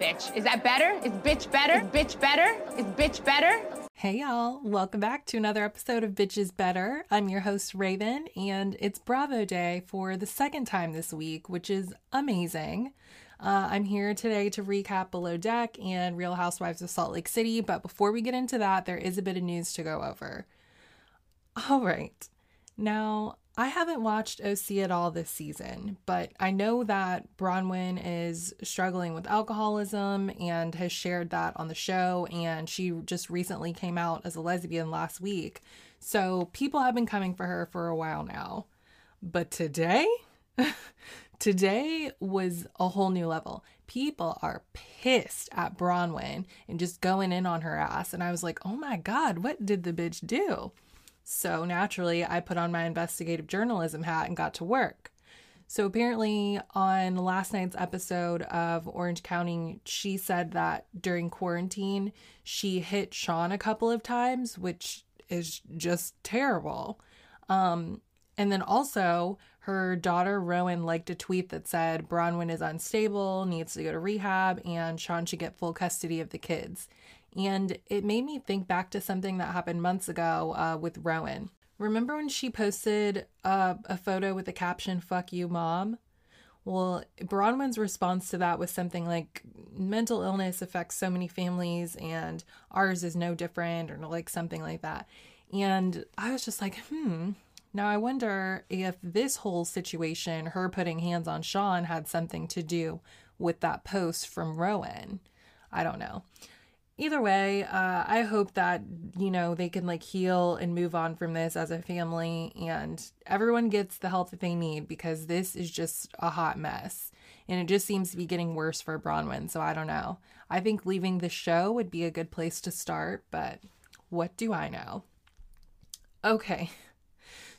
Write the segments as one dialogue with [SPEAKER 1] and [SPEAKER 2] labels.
[SPEAKER 1] Bitch. Is that better? Is bitch better? Is bitch better? Is bitch better?
[SPEAKER 2] Hey y'all, welcome back to another episode of Bitches Better. I'm your host Raven, and it's Bravo Day for the second time this week, which is amazing. Uh, I'm here today to recap Below Deck and Real Housewives of Salt Lake City, but before we get into that, there is a bit of news to go over. All right. Now, I haven't watched OC at all this season, but I know that Braunwyn is struggling with alcoholism and has shared that on the show. And she just recently came out as a lesbian last week. So people have been coming for her for a while now. But today, today was a whole new level. People are pissed at Braunwyn and just going in on her ass. And I was like, oh my God, what did the bitch do? So naturally, I put on my investigative journalism hat and got to work. So apparently, on last night's episode of Orange County, she said that during quarantine, she hit Sean a couple of times, which is just terrible. Um, and then also, her daughter Rowan liked a tweet that said Braunwyn is unstable, needs to go to rehab, and Sean should get full custody of the kids. And it made me think back to something that happened months ago uh, with Rowan. Remember when she posted uh, a photo with the caption, fuck you, mom? Well, Braunwyn's response to that was something like mental illness affects so many families and ours is no different, or like something like that. And I was just like, hmm. Now I wonder if this whole situation, her putting hands on Sean, had something to do with that post from Rowan. I don't know either way, uh, I hope that, you know, they can like heal and move on from this as a family and everyone gets the help that they need because this is just a hot mess. And it just seems to be getting worse for Braunwyn. So I don't know. I think leaving the show would be a good place to start, but what do I know? Okay.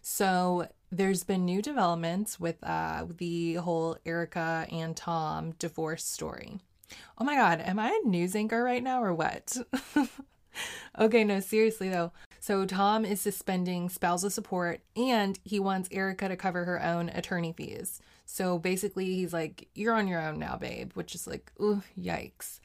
[SPEAKER 2] So there's been new developments with uh, the whole Erika and Tom divorce story. Oh my God, am I a news anchor right now or what? okay, no, seriously though. So Tom is suspending spousal support and he wants Erika to cover her own attorney fees. So basically he's like, You're on your own now, babe, which is like, ooh, yikes.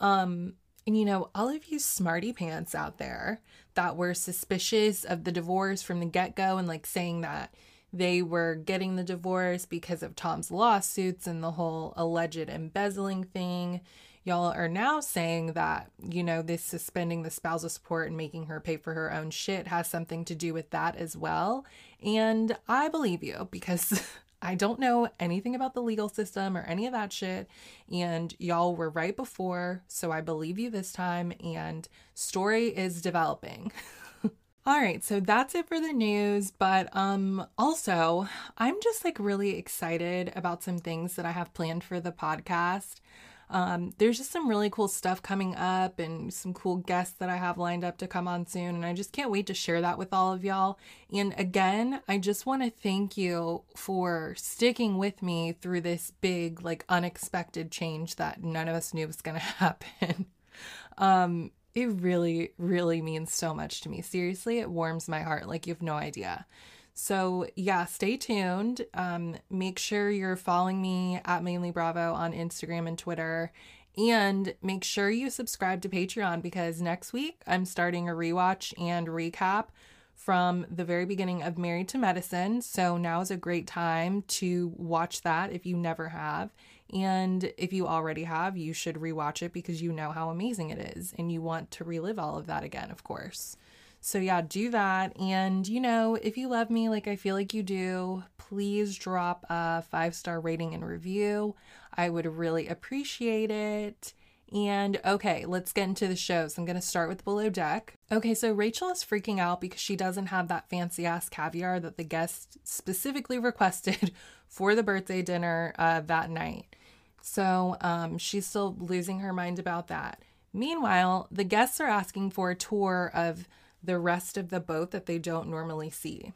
[SPEAKER 2] Um, and you know, all of you smarty pants out there that were suspicious of the divorce from the get-go and like saying that they were getting the divorce because of Tom's lawsuits and the whole alleged embezzling thing. Y'all are now saying that, you know, this suspending the spousal support and making her pay for her own shit has something to do with that as well. And I believe you because I don't know anything about the legal system or any of that shit. And y'all were right before. So I believe you this time. And story is developing. All right, so that's it for the news, but um also, I'm just like really excited about some things that I have planned for the podcast. Um, there's just some really cool stuff coming up and some cool guests that I have lined up to come on soon. And I just can't wait to share that with all of y'all. And again, I just want to thank you for sticking with me through this big, like, unexpected change that none of us knew was going to happen. um, it really, really means so much to me. Seriously, it warms my heart like you have no idea. So, yeah, stay tuned. Um, make sure you're following me at Mainly Bravo on Instagram and Twitter. And make sure you subscribe to Patreon because next week I'm starting a rewatch and recap from the very beginning of Married to Medicine. So now is a great time to watch that if you never have. And if you already have, you should rewatch it because you know how amazing it is and you want to relive all of that again, of course. So, yeah, do that. And, you know, if you love me like I feel like you do, please drop a five star rating and review. I would really appreciate it. And okay, let's get into the shows. I'm going to start with Below Deck. Okay, so Rachel is freaking out because she doesn't have that fancy ass caviar that the guest specifically requested for the birthday dinner uh, that night. So um, she's still losing her mind about that. Meanwhile, the guests are asking for a tour of the rest of the boat that they don't normally see.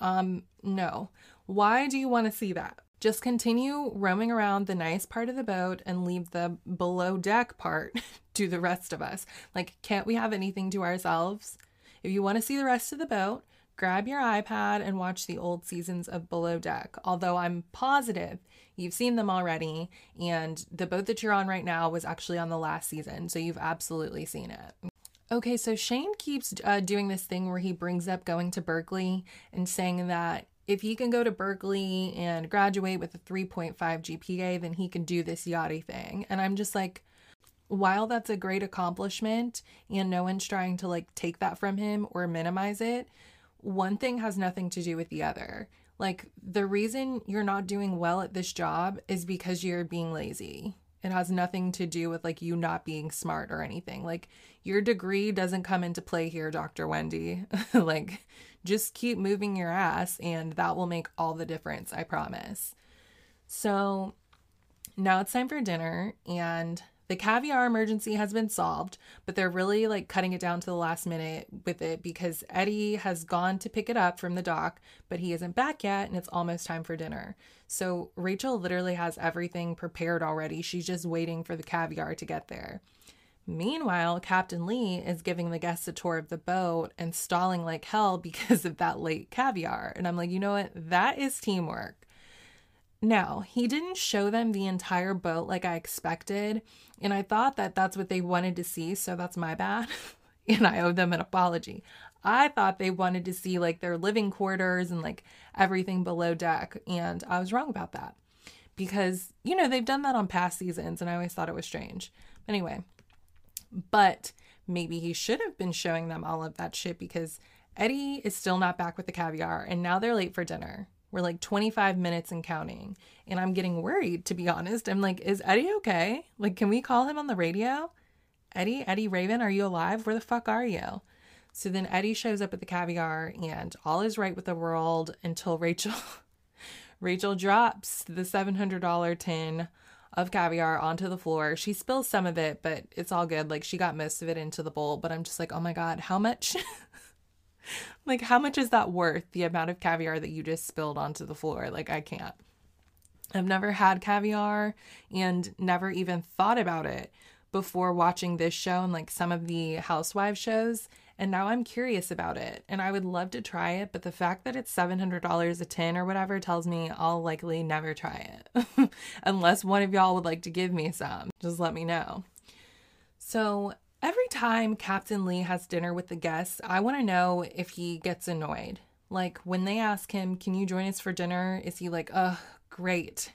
[SPEAKER 2] Um, no. Why do you want to see that? Just continue roaming around the nice part of the boat and leave the below deck part to the rest of us. Like, can't we have anything to ourselves? If you want to see the rest of the boat, grab your iPad and watch the old seasons of Below Deck. Although I'm positive you've seen them already, and the boat that you're on right now was actually on the last season, so you've absolutely seen it. Okay, so Shane keeps uh, doing this thing where he brings up going to Berkeley and saying that if he can go to Berkeley and graduate with a 3.5 GPA, then he can do this yachty thing. And I'm just like, while that's a great accomplishment and no one's trying to like take that from him or minimize it, one thing has nothing to do with the other. Like the reason you're not doing well at this job is because you're being lazy. It has nothing to do with like you not being smart or anything. Like your degree doesn't come into play here, Dr. Wendy. like just keep moving your ass, and that will make all the difference, I promise. So now it's time for dinner, and the caviar emergency has been solved, but they're really like cutting it down to the last minute with it because Eddie has gone to pick it up from the dock, but he isn't back yet and it's almost time for dinner. So Rachel literally has everything prepared already. She's just waiting for the caviar to get there. Meanwhile, Captain Lee is giving the guests a tour of the boat and stalling like hell because of that late caviar. And I'm like, you know what? That is teamwork. Now, he didn't show them the entire boat like I expected, and I thought that that's what they wanted to see, so that's my bad. and I owe them an apology. I thought they wanted to see like their living quarters and like everything below deck, and I was wrong about that because, you know, they've done that on past seasons, and I always thought it was strange. Anyway, but maybe he should have been showing them all of that shit because Eddie is still not back with the caviar and now they're late for dinner. We're like 25 minutes and counting. And I'm getting worried, to be honest. I'm like, is Eddie okay? Like, can we call him on the radio? Eddie, Eddie Raven, are you alive? Where the fuck are you? So then Eddie shows up at the caviar and all is right with the world until Rachel Rachel drops the $700 tin of caviar onto the floor. She spills some of it, but it's all good. Like she got most of it into the bowl, but I'm just like, "Oh my god, how much like how much is that worth the amount of caviar that you just spilled onto the floor? Like I can't. I've never had caviar and never even thought about it before watching this show and like some of the housewife shows and now I'm curious about it and I would love to try it, but the fact that it's $700 a tin or whatever tells me I'll likely never try it. Unless one of y'all would like to give me some, just let me know. So, every time Captain Lee has dinner with the guests, I want to know if he gets annoyed. Like when they ask him, Can you join us for dinner? Is he like, Ugh, great.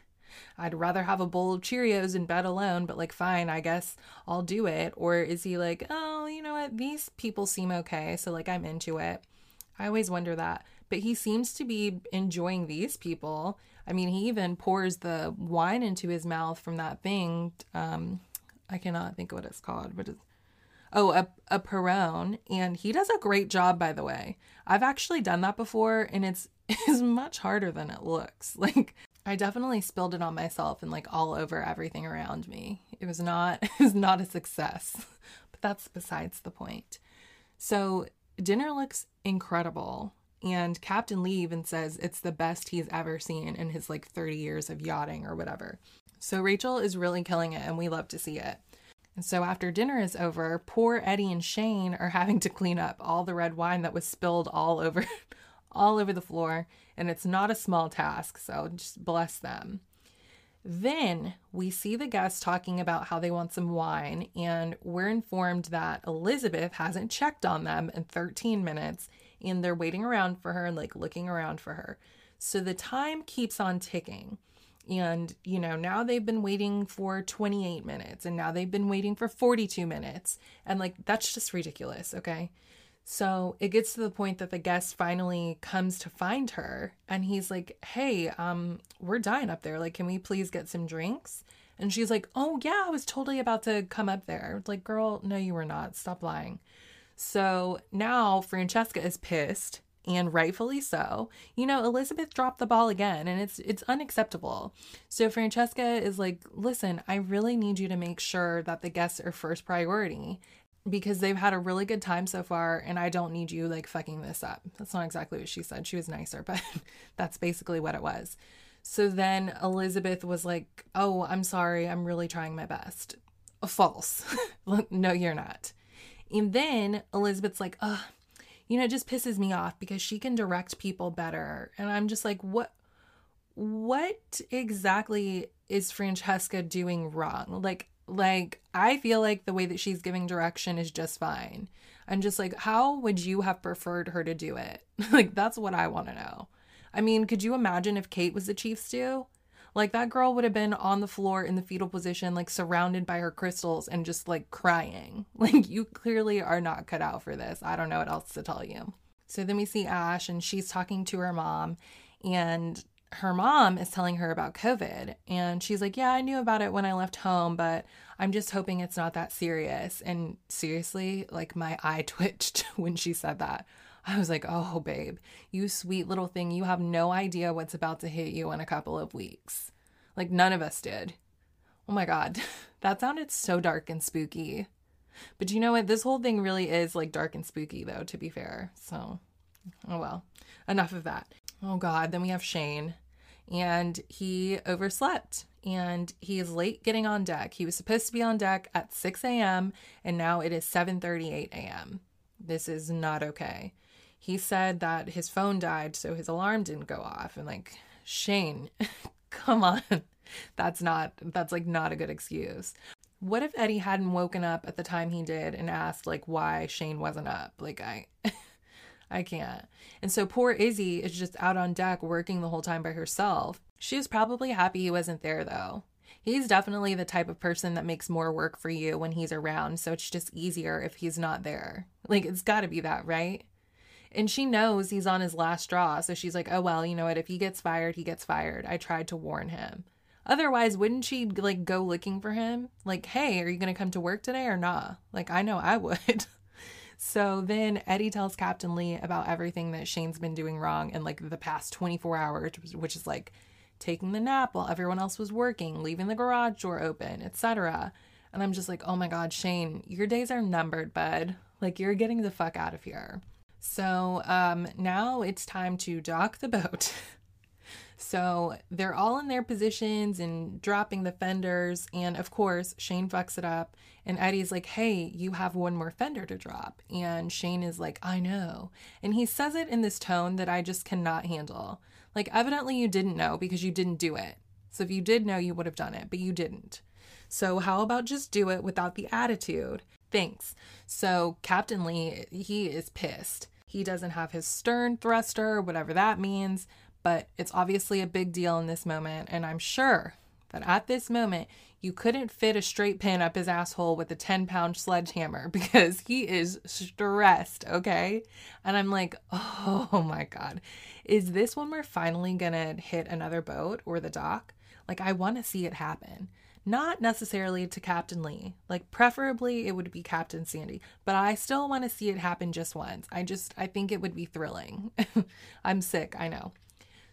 [SPEAKER 2] I'd rather have a bowl of Cheerios in bed alone, but like, fine, I guess I'll do it. Or is he like, oh, you know what? These people seem okay. So like, I'm into it. I always wonder that. But he seems to be enjoying these people. I mean, he even pours the wine into his mouth from that thing. Um, I cannot think what it's called, but it's oh a, a porrón and he does a great job by the way i've actually done that before and it's is much harder than it looks like I definitely spilled it on myself and like all over everything around me. It was not it was not a success. But that's besides the point. So, dinner looks incredible and Captain Lee even says it's the best he's ever seen in his like 30 years of yachting or whatever. So Rachel is really killing it and we love to see it. And so after dinner is over, poor Eddie and Shane are having to clean up all the red wine that was spilled all over all over the floor, and it's not a small task, so just bless them. Then we see the guests talking about how they want some wine, and we're informed that Elizabeth hasn't checked on them in 13 minutes, and they're waiting around for her and like looking around for her. So the time keeps on ticking. And, you know, now they've been waiting for 28 minutes, and now they've been waiting for 42 minutes. And, like, that's just ridiculous, okay? So it gets to the point that the guest finally comes to find her and he's like, Hey, um, we're dying up there. Like, can we please get some drinks? And she's like, Oh, yeah, I was totally about to come up there. Like, girl, no, you were not. Stop lying. So now Francesca is pissed and rightfully so. You know, Elizabeth dropped the ball again and it's it's unacceptable. So Francesca is like, "Listen, I really need you to make sure that the guests are first priority because they've had a really good time so far and I don't need you like fucking this up. That's not exactly what she said. She was nicer, but that's basically what it was. So then Elizabeth was like, "Oh, I'm sorry. I'm really trying my best." False. no, you're not. And then Elizabeth's like, "Ugh, you know, it just pisses me off because she can direct people better. And I'm just like, what what exactly is Francesca doing wrong? Like like I feel like the way that she's giving direction is just fine. I'm just like, how would you have preferred her to do it? like that's what I want to know. I mean, could you imagine if Kate was the chief stew? Like that girl would have been on the floor in the fetal position, like surrounded by her crystals and just like crying. Like you clearly are not cut out for this. I don't know what else to tell you. So then we see Ash and she's talking to her mom and her mom is telling her about COVID. And she's like, Yeah, I knew about it when I left home, but I'm just hoping it's not that serious. And seriously, like my eye twitched when she said that. I was like, oh, babe, you sweet little thing. You have no idea what's about to hit you in a couple of weeks. Like, none of us did. Oh my God, that sounded so dark and spooky. But you know what? This whole thing really is like dark and spooky, though, to be fair. So, oh well, enough of that. Oh God, then we have Shane, and he overslept and he is late getting on deck. He was supposed to be on deck at 6 a.m., and now it is 7:38 a.m. This is not okay he said that his phone died, so his alarm didn't go off. And like, Shane, come on. That's not, that's like not a good excuse. What if Eddie hadn't woken up at the time he did and asked like why Shane wasn't up? Like, I. I can't. And so poor Izzy is just out on deck working the whole time by herself. She was probably happy he wasn't there though. He's definitely the type of person that makes more work for you when he's around, so it's just easier if he's not there. Like, it's gotta be that, right? And she knows he's on his last straw. So she's like, oh, well, you know what? If he gets fired, he gets fired. I tried to warn him. Otherwise, wouldn't she like go looking for him? Like, hey, are you going to come to work today or not? Like, I know I would. so then Eddie tells Captain Lee about everything that Shane's been doing wrong in like the past 24 hours, which is like taking the nap while everyone else was working, leaving the garage door open, etc. And I'm just like, oh my God, Shane, your days are numbered, bud. Like, you're getting the fuck out of here. So um, now it's time to dock the boat. so they're all in their positions and dropping the fenders. And of course, Shane fucks it up. And Eddie's like, hey, you have one more fender to drop. And Shane is like, I know. And he says it in this tone that I just cannot handle. Like, evidently, you didn't know because you didn't do it. So if you did know, you would have done it, but you didn't. So how about just do it without the attitude? Thanks. So Captain Lee, he is pissed. He doesn't have his stern thruster, whatever that means, but it's obviously a big deal in this moment. And I'm sure that at this moment, you couldn't fit a straight pin up his asshole with a 10 pound sledgehammer because he is stressed, okay? And I'm like, oh my God, is this when we're finally gonna hit another boat or the dock? Like, I wanna see it happen not necessarily to Captain Lee. Like preferably it would be Captain Sandy, but I still want to see it happen just once. I just I think it would be thrilling. I'm sick, I know.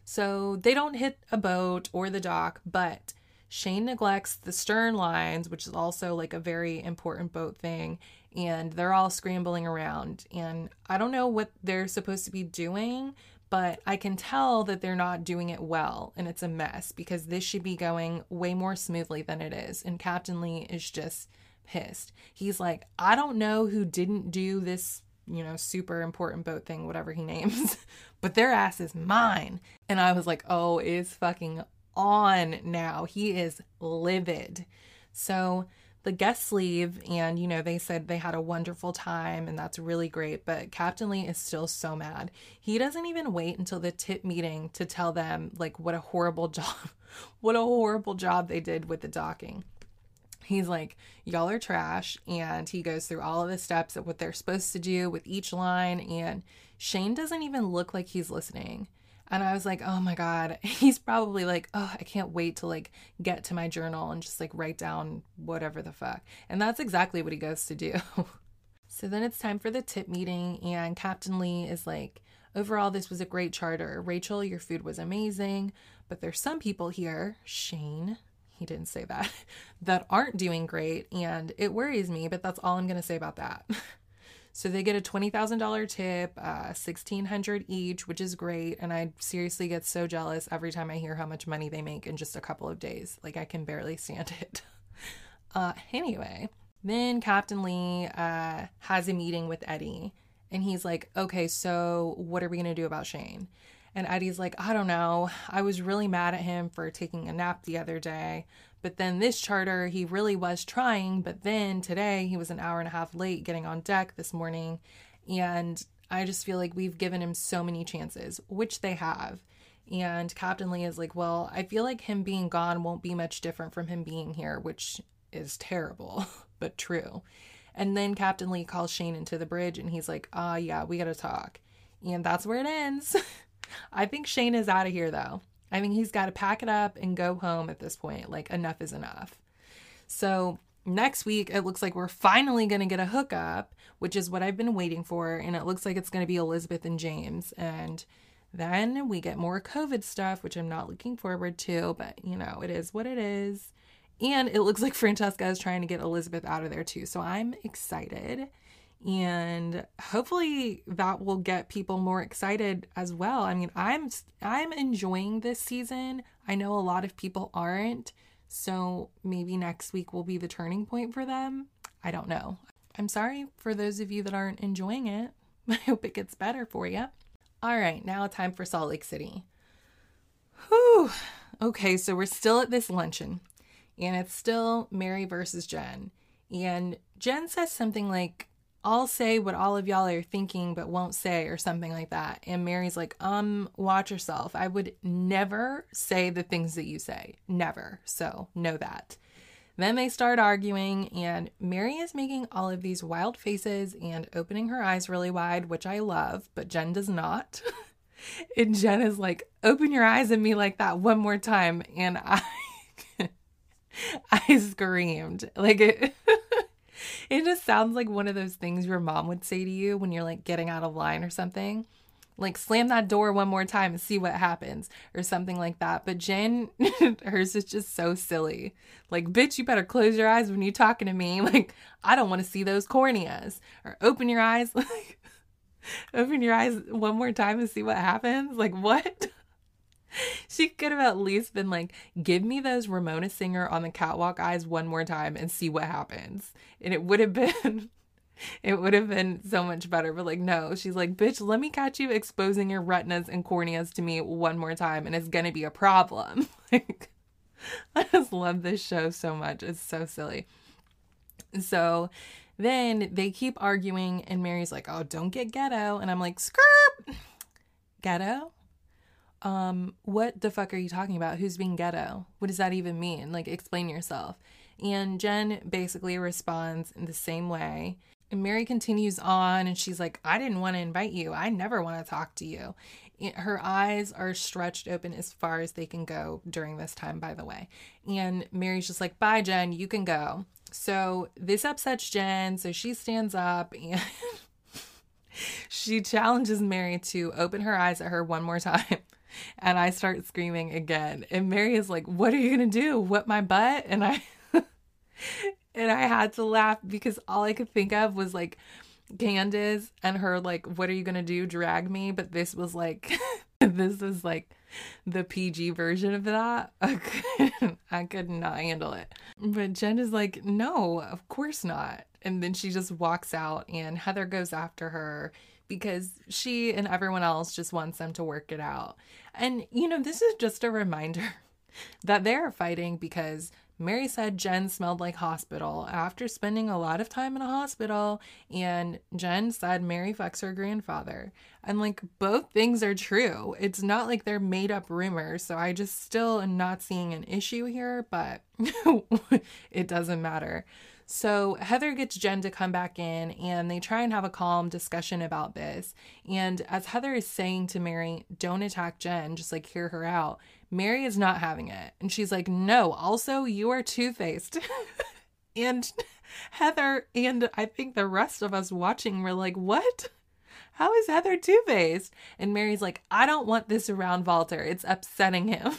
[SPEAKER 2] So they don't hit a boat or the dock, but Shane neglects the stern lines, which is also like a very important boat thing, and they're all scrambling around. And I don't know what they're supposed to be doing, but I can tell that they're not doing it well and it's a mess because this should be going way more smoothly than it is. And Captain Lee is just pissed. He's like, I don't know who didn't do this, you know, super important boat thing, whatever he names, but their ass is mine. And I was like, oh, it's fucking on now. He is livid. So the guests leave and you know they said they had a wonderful time and that's really great but captain lee is still so mad. He doesn't even wait until the tip meeting to tell them like what a horrible job what a horrible job they did with the docking. He's like y'all are trash and he goes through all of the steps of what they're supposed to do with each line and shane doesn't even look like he's listening and I was like, oh my God, he's probably like, oh, I can't wait to like get to my journal and just like write down whatever the fuck. And that's exactly what he goes to do. so then it's time for the tip meeting, and Captain Lee is like, overall, this was a great charter. Rachel, your food was amazing, but there's some people here, Shane, he didn't say that, that aren't doing great, and it worries me, but that's all I'm to say about that. So they get a $20,000 tip, uh, 1600 each, which is great. And I seriously get so jealous every time I hear how much money they make in just a couple of days. Like I can barely stand it. Uh, anyway, then Captain Lee uh, has a meeting with Eddie. And he's like, okay, so what are we going to do about Shane? And Eddie's like, I don't know. I was really mad at him for taking a nap the other day. But then this charter, he really was trying. But then today, he was an hour and a half late getting on deck this morning. And I just feel like we've given him so many chances, which they have. And Captain Lee is like, Well, I feel like him being gone won't be much different from him being here, which is terrible, but true. And then Captain Lee calls Shane into the bridge and he's like, Ah, uh, yeah, we gotta talk. And that's where it ends. I think Shane is out of here though. I mean, he's got to pack it up and go home at this point. Like, enough is enough. So, next week, it looks like we're finally going to get a hookup, which is what I've been waiting for. And it looks like it's going to be Elizabeth and James. And then we get more COVID stuff, which I'm not looking forward to, but you know, it is what it is. And it looks like Francesca is trying to get Elizabeth out of there too. So I'm excited. And hopefully that will get people more excited as well. I mean, I'm I'm enjoying this season. I know a lot of people aren't. So maybe next week will be the turning point for them. I don't know. I'm sorry for those of you that aren't enjoying it. I hope it gets better for you. All right, now time for Salt Lake City. Whew. Okay, so we're still at this luncheon, and it's still Mary versus Jen. And Jen says something like, I'll say what all of y'all are thinking, but won't say, or something like that. And Mary's like, um, watch yourself. I would never say the things that you say. Never. So know that. Then they start arguing, and Mary is making all of these wild faces and opening her eyes really wide, which I love, but Jen does not. and Jen is like, Open your eyes at me like that one more time. And I. I screamed. Like it it just sounds like one of those things your mom would say to you when you're like getting out of line or something. Like slam that door one more time and see what happens or something like that. But jen hers is just so silly. Like bitch you better close your eyes when you're talking to me. Like i don't want to see those corneas. Or open your eyes like open your eyes one more time and see what happens. Like what she could have at least been like, give me those Ramona Singer on the catwalk eyes one more time and see what happens. And it would have been it would have been so much better. But like, no, she's like, bitch, let me catch you exposing your retinas and corneas to me one more time, and it's gonna be a problem. like, I just love this show so much. It's so silly. So then they keep arguing, and Mary's like, oh, don't get ghetto. And I'm like, skirt, ghetto? Um, what the fuck are you talking about? Who's being ghetto? What does that even mean? Like, explain yourself. And Jen basically responds in the same way. And Mary continues on and she's like, I didn't want to invite you. I never want to talk to you. Her eyes are stretched open as far as they can go during this time, by the way. And Mary's just like, Bye, Jen, you can go. So this upsets Jen. So she stands up and she challenges Mary to open her eyes at her one more time. And I start screaming again. And Mary is like, What are you going to do? What my butt? And I. and I had to laugh because all I could think of was like Candiace and her like, "What are you gonna do? Drag me?" But this was like, this was like the PG version of that. I could, I could not handle it. But Jen is like, "No, of course not." And then she just walks out, and Heather goes after her because she and everyone else just wants them to work it out. And you know, this is just a reminder that they're fighting because Mary said Jen smelled like hospital after spending a lot of time in a hospital, and Jen said Mary fucks her grandfather. And like both things are true. It's not like they're made up rumors, so I just still am not seeing an issue here, but it doesn't matter. So Heather gets Jen to come back in and they try and have a calm discussion about this. And as Heather is saying to Mary, don't attack Jen, just like hear her out, Mary is not having it. And she's like, no, also, you are two faced. and Heather and I think the rest of us watching were like, what? How is Heather two faced? And Mary's like, I don't want this around Walter. It's upsetting him.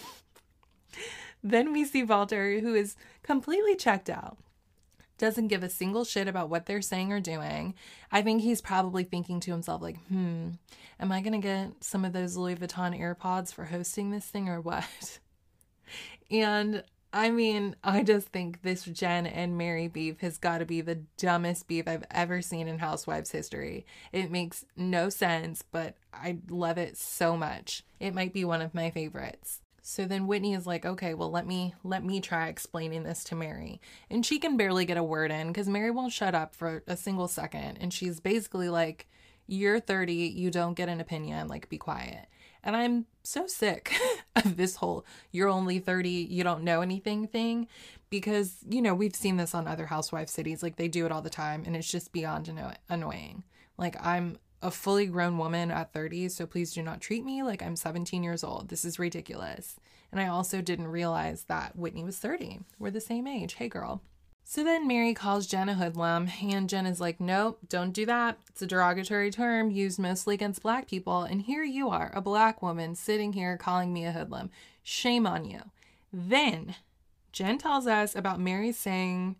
[SPEAKER 2] then we see Walter, who is completely checked out doesn't give a single shit about what they're saying or doing. I think he's probably thinking to himself, like, hmm, am I going to get some of those Louis Vuitton AirPods for hosting this thing or what? and I mean, I just think this Jen and Mary beef has got to be the dumbest beef I've ever seen in Housewives history. It makes no sense, but I love it so much. It might be one of my favorites. So then Whitney is like, "Okay, well let me let me try explaining this to Mary." And she can barely get a word in cuz Mary won't shut up for a single second, and she's basically like, "You're 30, you don't get an opinion, like be quiet." And I'm so sick of this whole you're only 30, you don't know anything thing because, you know, we've seen this on other housewife cities. Like they do it all the time and it's just beyond annoying. Like I'm a fully grown woman at 30, so please do not treat me like I'm 17 years old. This is ridiculous. And I also didn't realize that Whitney was 30. We're the same age. Hey, girl. So then Mary calls Jen a hoodlum, and Jen is like, Nope, don't do that. It's a derogatory term used mostly against black people. And here you are, a black woman, sitting here calling me a hoodlum. Shame on you. Then Jen tells us about Mary saying,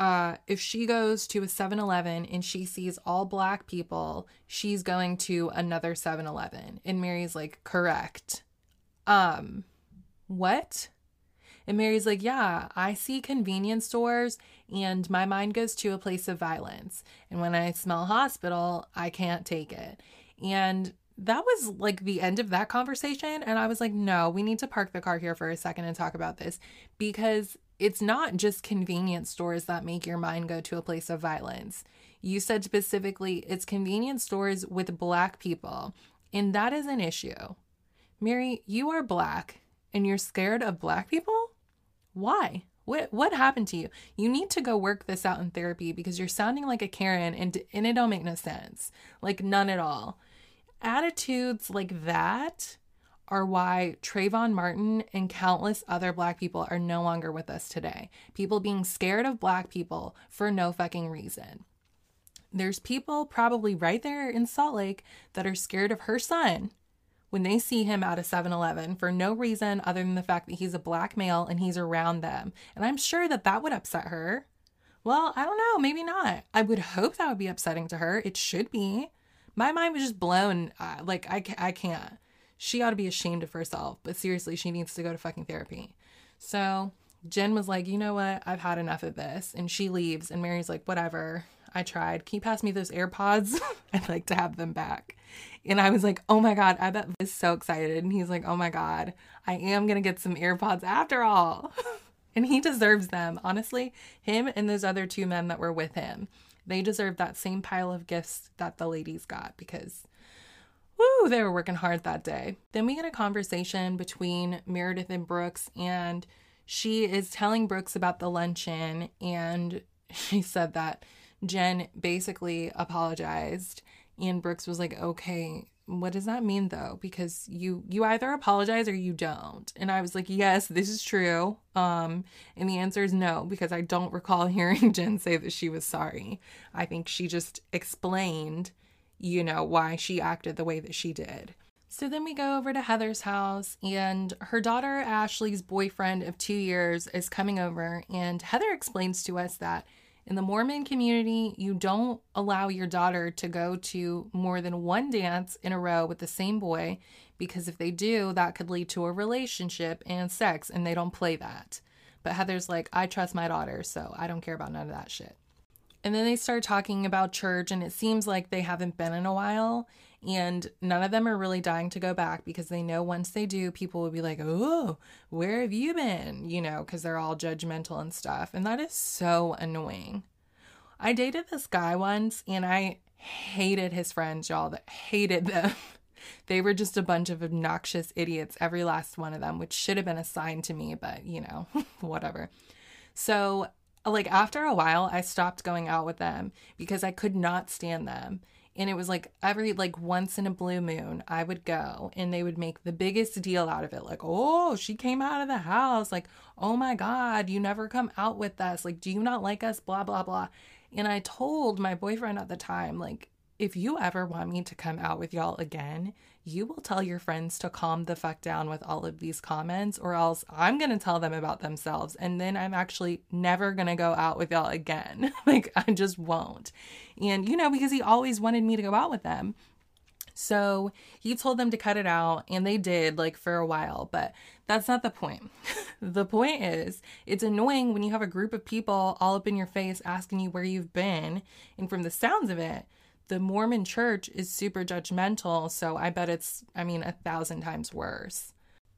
[SPEAKER 2] uh, if she goes to a 7 Eleven and she sees all black people, she's going to another 7 Eleven. And Mary's like, correct. Um, what? And Mary's like, Yeah, I see convenience stores and my mind goes to a place of violence. And when I smell hospital, I can't take it. And that was like the end of that conversation. And I was like, No, we need to park the car here for a second and talk about this because it's not just convenience stores that make your mind go to a place of violence. You said specifically it's convenience stores with black people, and that is an issue. Mary, you are black and you're scared of black people? Why? What what happened to you? You need to go work this out in therapy because you're sounding like a Karen and and it don't make no sense. Like none at all. Attitudes like that are why Trayvon Martin and countless other black people are no longer with us today. People being scared of black people for no fucking reason. There's people probably right there in Salt Lake that are scared of her son when they see him at a 7 Eleven for no reason other than the fact that he's a black male and he's around them. And I'm sure that that would upset her. Well, I don't know, maybe not. I would hope that would be upsetting to her. It should be. My mind was just blown. Uh, like, I, I can't. She ought to be ashamed of herself, but seriously, she needs to go to fucking therapy. So Jen was like, you know what? I've had enough of this. And she leaves, and Mary's like, whatever. I tried. Can you pass me those AirPods? I'd like to have them back. And I was like, oh my God, I bet is so excited. And he's like, oh my God, I am going to get some AirPods after all. and he deserves them. Honestly, him and those other two men that were with him, they deserve that same pile of gifts that the ladies got because, woo, they were working hard that day. Then we get a conversation between Meredith and Brooks, and she is telling Brooks about the luncheon. And she said that Jen basically apologized and Brooks was like, "Okay, what does that mean though? Because you you either apologize or you don't." And I was like, "Yes, this is true." Um, and the answer is no because I don't recall hearing Jen say that she was sorry. I think she just explained, you know, why she acted the way that she did. So then we go over to Heather's house, and her daughter Ashley's boyfriend of two years is coming over, and Heather explains to us that in the Mormon community, you don't allow your daughter to go to more than one dance in a row with the same boy because if they do, that could lead to a relationship and sex, and they don't play that. But Heather's like, I trust my daughter, so I don't care about none of that shit. And then they start talking about church, and it seems like they haven't been in a while. And none of them are really dying to go back because they know once they do, people will be like, oh, where have you been? You know, because they're all judgmental and stuff. And that is so annoying. I dated this guy once and I hated his friends, y'all, that hated them. they were just a bunch of obnoxious idiots, every last one of them, which should have been a sign to me, but you know, whatever. So, like, after a while, I stopped going out with them because I could not stand them. And it was like every like once in a blue moon i would go and they would make the biggest deal out of it. Like oh she came out of the house. Like oh my god you never come out with us. Like do you not like us? Blah blah blah. And i told my boyfriend at the time like if you ever want me to come out with y'all again you will tell your friends to calm the fuck down with all of these comments, or else I'm going to tell them about themselves. And then I'm actually never going to go out with y'all again. like, I just won't. And, you know, because he always wanted me to go out with them. So he told them to cut it out, and they did, like for a while, but that's not the point. the point is, it's annoying when you have a group of people all up in your face asking you where you've been. And from the sounds of it, the Mormon church is super judgmental. So I bet it's, I mean, a thousand times worse.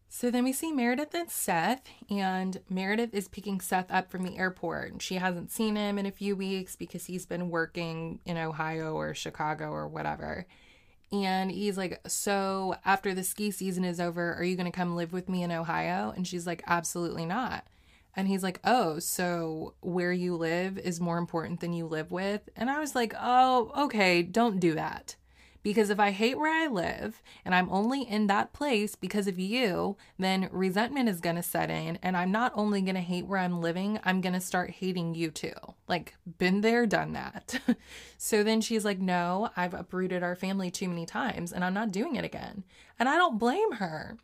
[SPEAKER 2] So then we see Meredith and Seth, and Meredith is picking Seth up from the airport. She hasn't seen him in a few weeks because he's been working in Ohio or Chicago or whatever. And he's like, So after the ski season is over, are you going to come live with me in Ohio? And she's like, Absolutely not. And he's like, Oh, so where you live is more important than you live with? And I was like, Oh, okay, don't do that. Because if I hate where I live and I'm only in that place because of you, then resentment is going to set in. And I'm not only going to hate where I'm living, I'm going to start hating you too. Like, been there, done that. so then she's like, No, I've uprooted our family too many times and I'm not doing it again. And I don't blame her.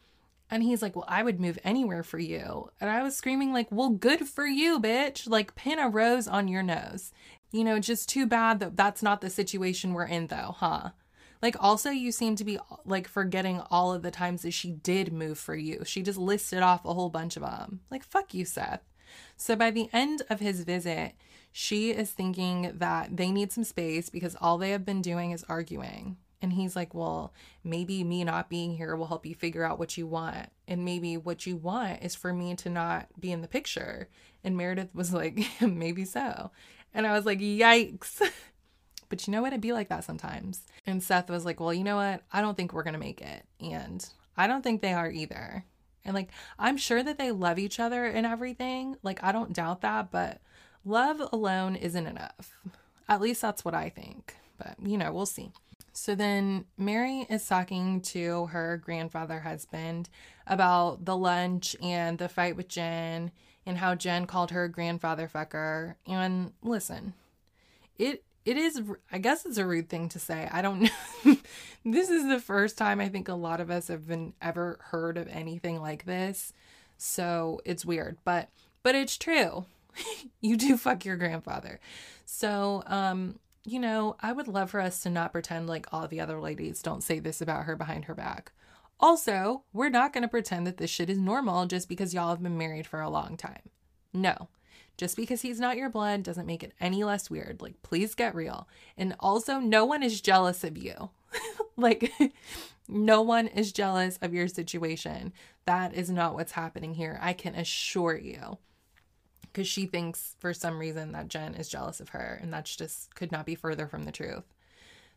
[SPEAKER 2] And he's like, Well, I would move anywhere for you. And I was screaming, like, Well, good for you, bitch. Like, pin a rose on your nose. You know, just too bad that that's not the situation we're in, though, huh? Like, also, you seem to be like forgetting all of the times that she did move for you. She just listed off a whole bunch of them. Like, fuck you, Seth. So by the end of his visit, she is thinking that they need some space because all they have been doing is arguing. And he's like, Well, maybe me not being here will help you figure out what you want. And maybe what you want is for me to not be in the picture. And Meredith was like, Maybe so. And I was like, Yikes. But you know what? It'd be like that sometimes. And Seth was like, Well, you know what? I don't think we're going to make it. And I don't think they are either. And like, I'm sure that they love each other and everything. Like, I don't doubt that. But love alone isn't enough. At least that's what I think. But, you know, we'll see. So then Mary is talking to her grandfather husband about the lunch and the fight with Jen and how Jen called her grandfather fucker. And listen, it it is i guess it's a rude thing to say. I don't know. This is the first time i think a lot of us have been ever heard of anything like this. So it's weird but but it's true. You do fuck your grandfather. So um you know i would love for us to not pretend like all the other ladies don't say this about her behind her back also we're not going to pretend that this shit is normal just because y'all have been married for a long time no just because he's not your blood doesn't make it any less weird. Like, please get real. And also, no one is jealous of you. like, no one is jealous of your situation. That is not what's happening here. I can assure you. Because she thinks for some reason that Jen is jealous of her, and that's just could not be further from the truth.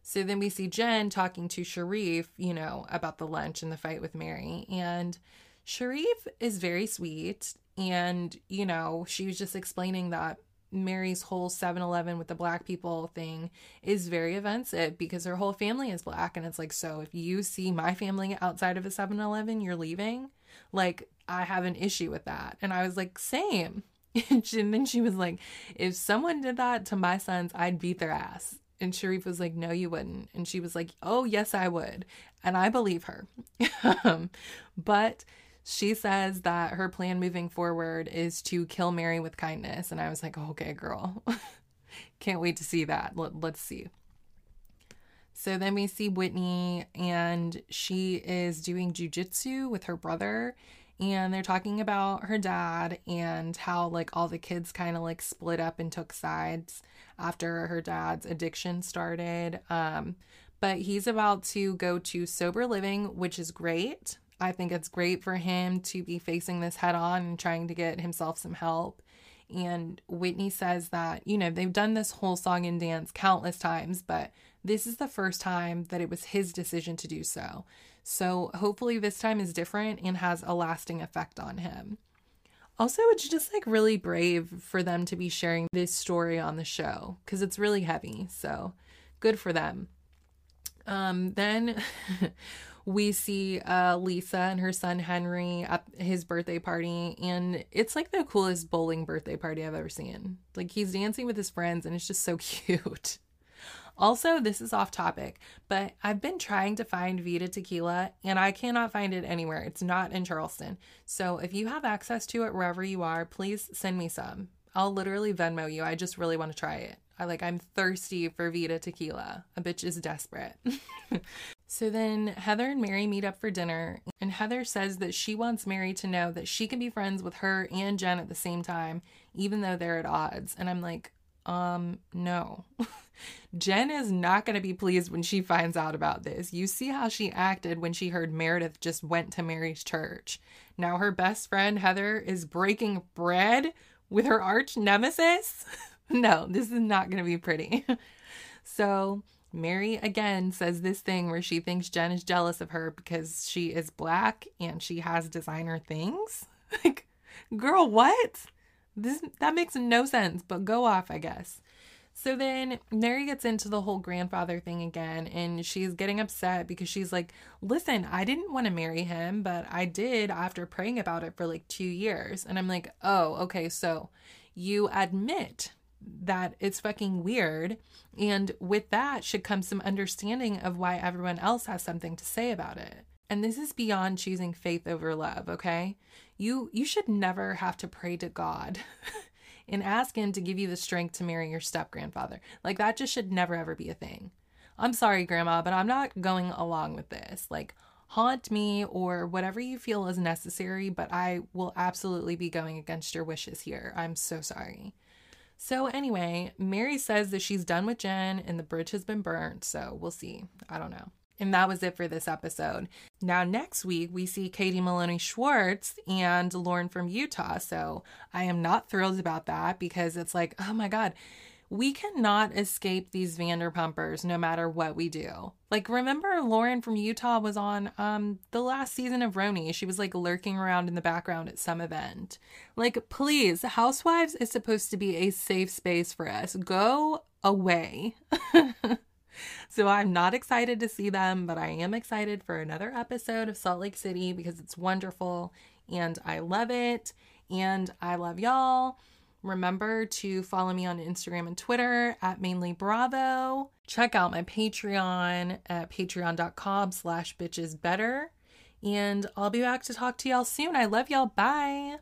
[SPEAKER 2] So then we see Jen talking to Sharrieff, you know, about the lunch and the fight with Mary. And Sharrieff is very sweet and, you know, she was just explaining that Mary's whole 7 Eleven with the black people thing is very offensive because her whole family is black. And it's like, so if you see my family outside of a 7 Eleven, you're leaving? Like, I have an issue with that. And I was like, same. and then she was like, if someone did that to my sons, I'd beat their ass. And Sharrieff was like, no, you wouldn't. And she was like, oh, yes, I would. And I believe her. Um, but she says that her plan moving forward is to kill Mary with kindness. And I was like, okay, girl. Can't wait to see that. Let, let's see. So then we see Whitney, and she is doing jujitsu with her brother. And they're talking about her dad and how, like, all the kids kind of like split up and took sides after her dad's addiction started. Um, but he's about to go to sober living, which is great. I think it's great for him to be facing this head on and trying to get himself some help. And Whitney says that, you know, they've done this whole song and dance countless times, but this is the first time that it was his decision to do so. So hopefully this time is different and has a lasting effect on him. Also, it's just like really brave for them to be sharing this story on the show because it's really heavy. So good for them. Um, then we see uh, Lisa and her son Henry at his birthday party, and it's like the coolest bowling birthday party I've ever seen. Like he's dancing with his friends, and it's just so cute. Also, this is off topic, but I've been trying to find Vida tequila and I cannot find it anywhere. It's not in Charleston. So if you have access to it wherever you are, please send me some. I'll literally Venmo you. I just really want to try it. I like I'm thirsty for Vida tequila. A bitch is desperate. So then Heather and Mary meet up for dinner, and Heather says that she wants Mary to know that she can be friends with her and Jen at the same time, even though they're at odds. And I'm like, um, no. Jen is not going to be pleased when she finds out about this. You see how she acted when she heard Meredith just went to Mary's church. Now her best friend Heather is breaking bread with her arch nemesis. no, this is not going to be pretty. so Mary again says this thing where she thinks Jen is jealous of her because she is black and she has designer things. Like, girl, what? This that makes no sense, but go off, I guess. So then Mary gets into the whole grandfather thing again, and she's getting upset because she's like, Listen, I didn't want to marry him, but I did after praying about it for like two years. And I'm like, Oh, okay, so you admit that it's fucking weird. And with that should come some understanding of why everyone else has something to say about it. And this is beyond choosing faith over love, okay? You you should never have to pray to God and ask him to give you the strength to marry your step grandfather. Like that just should never ever be a thing. I'm sorry, grandma, but I'm not going along with this. Like haunt me or whatever you feel is necessary, but I will absolutely be going against your wishes here. I'm so sorry. So, anyway, Mary says that she's done with Jen and the bridge has been burnt. So, we'll see. I don't know. And that was it for this episode. Now, next week, we see Katie Maloney Schwartz and Lauren from Utah. So, I am not thrilled about that because it's like, oh my God, we cannot escape these Vanderpumpers no matter what we do. Like, remember Lauren from Utah was on um the last season of RHONY. She was like lurking around in the background at some event. Like, please, Housewives is supposed to be a safe space for us. Go away. so I'm not excited to see them, but I am excited for another episode of Salt Lake City because it's wonderful and I love it and I love y'all. Remember to follow me on Instagram and Twitter at mainly Bravo. Check out my Patreon at patreon.com slash bitches better. And I'll be back to talk to y'all soon. I love y'all. Bye.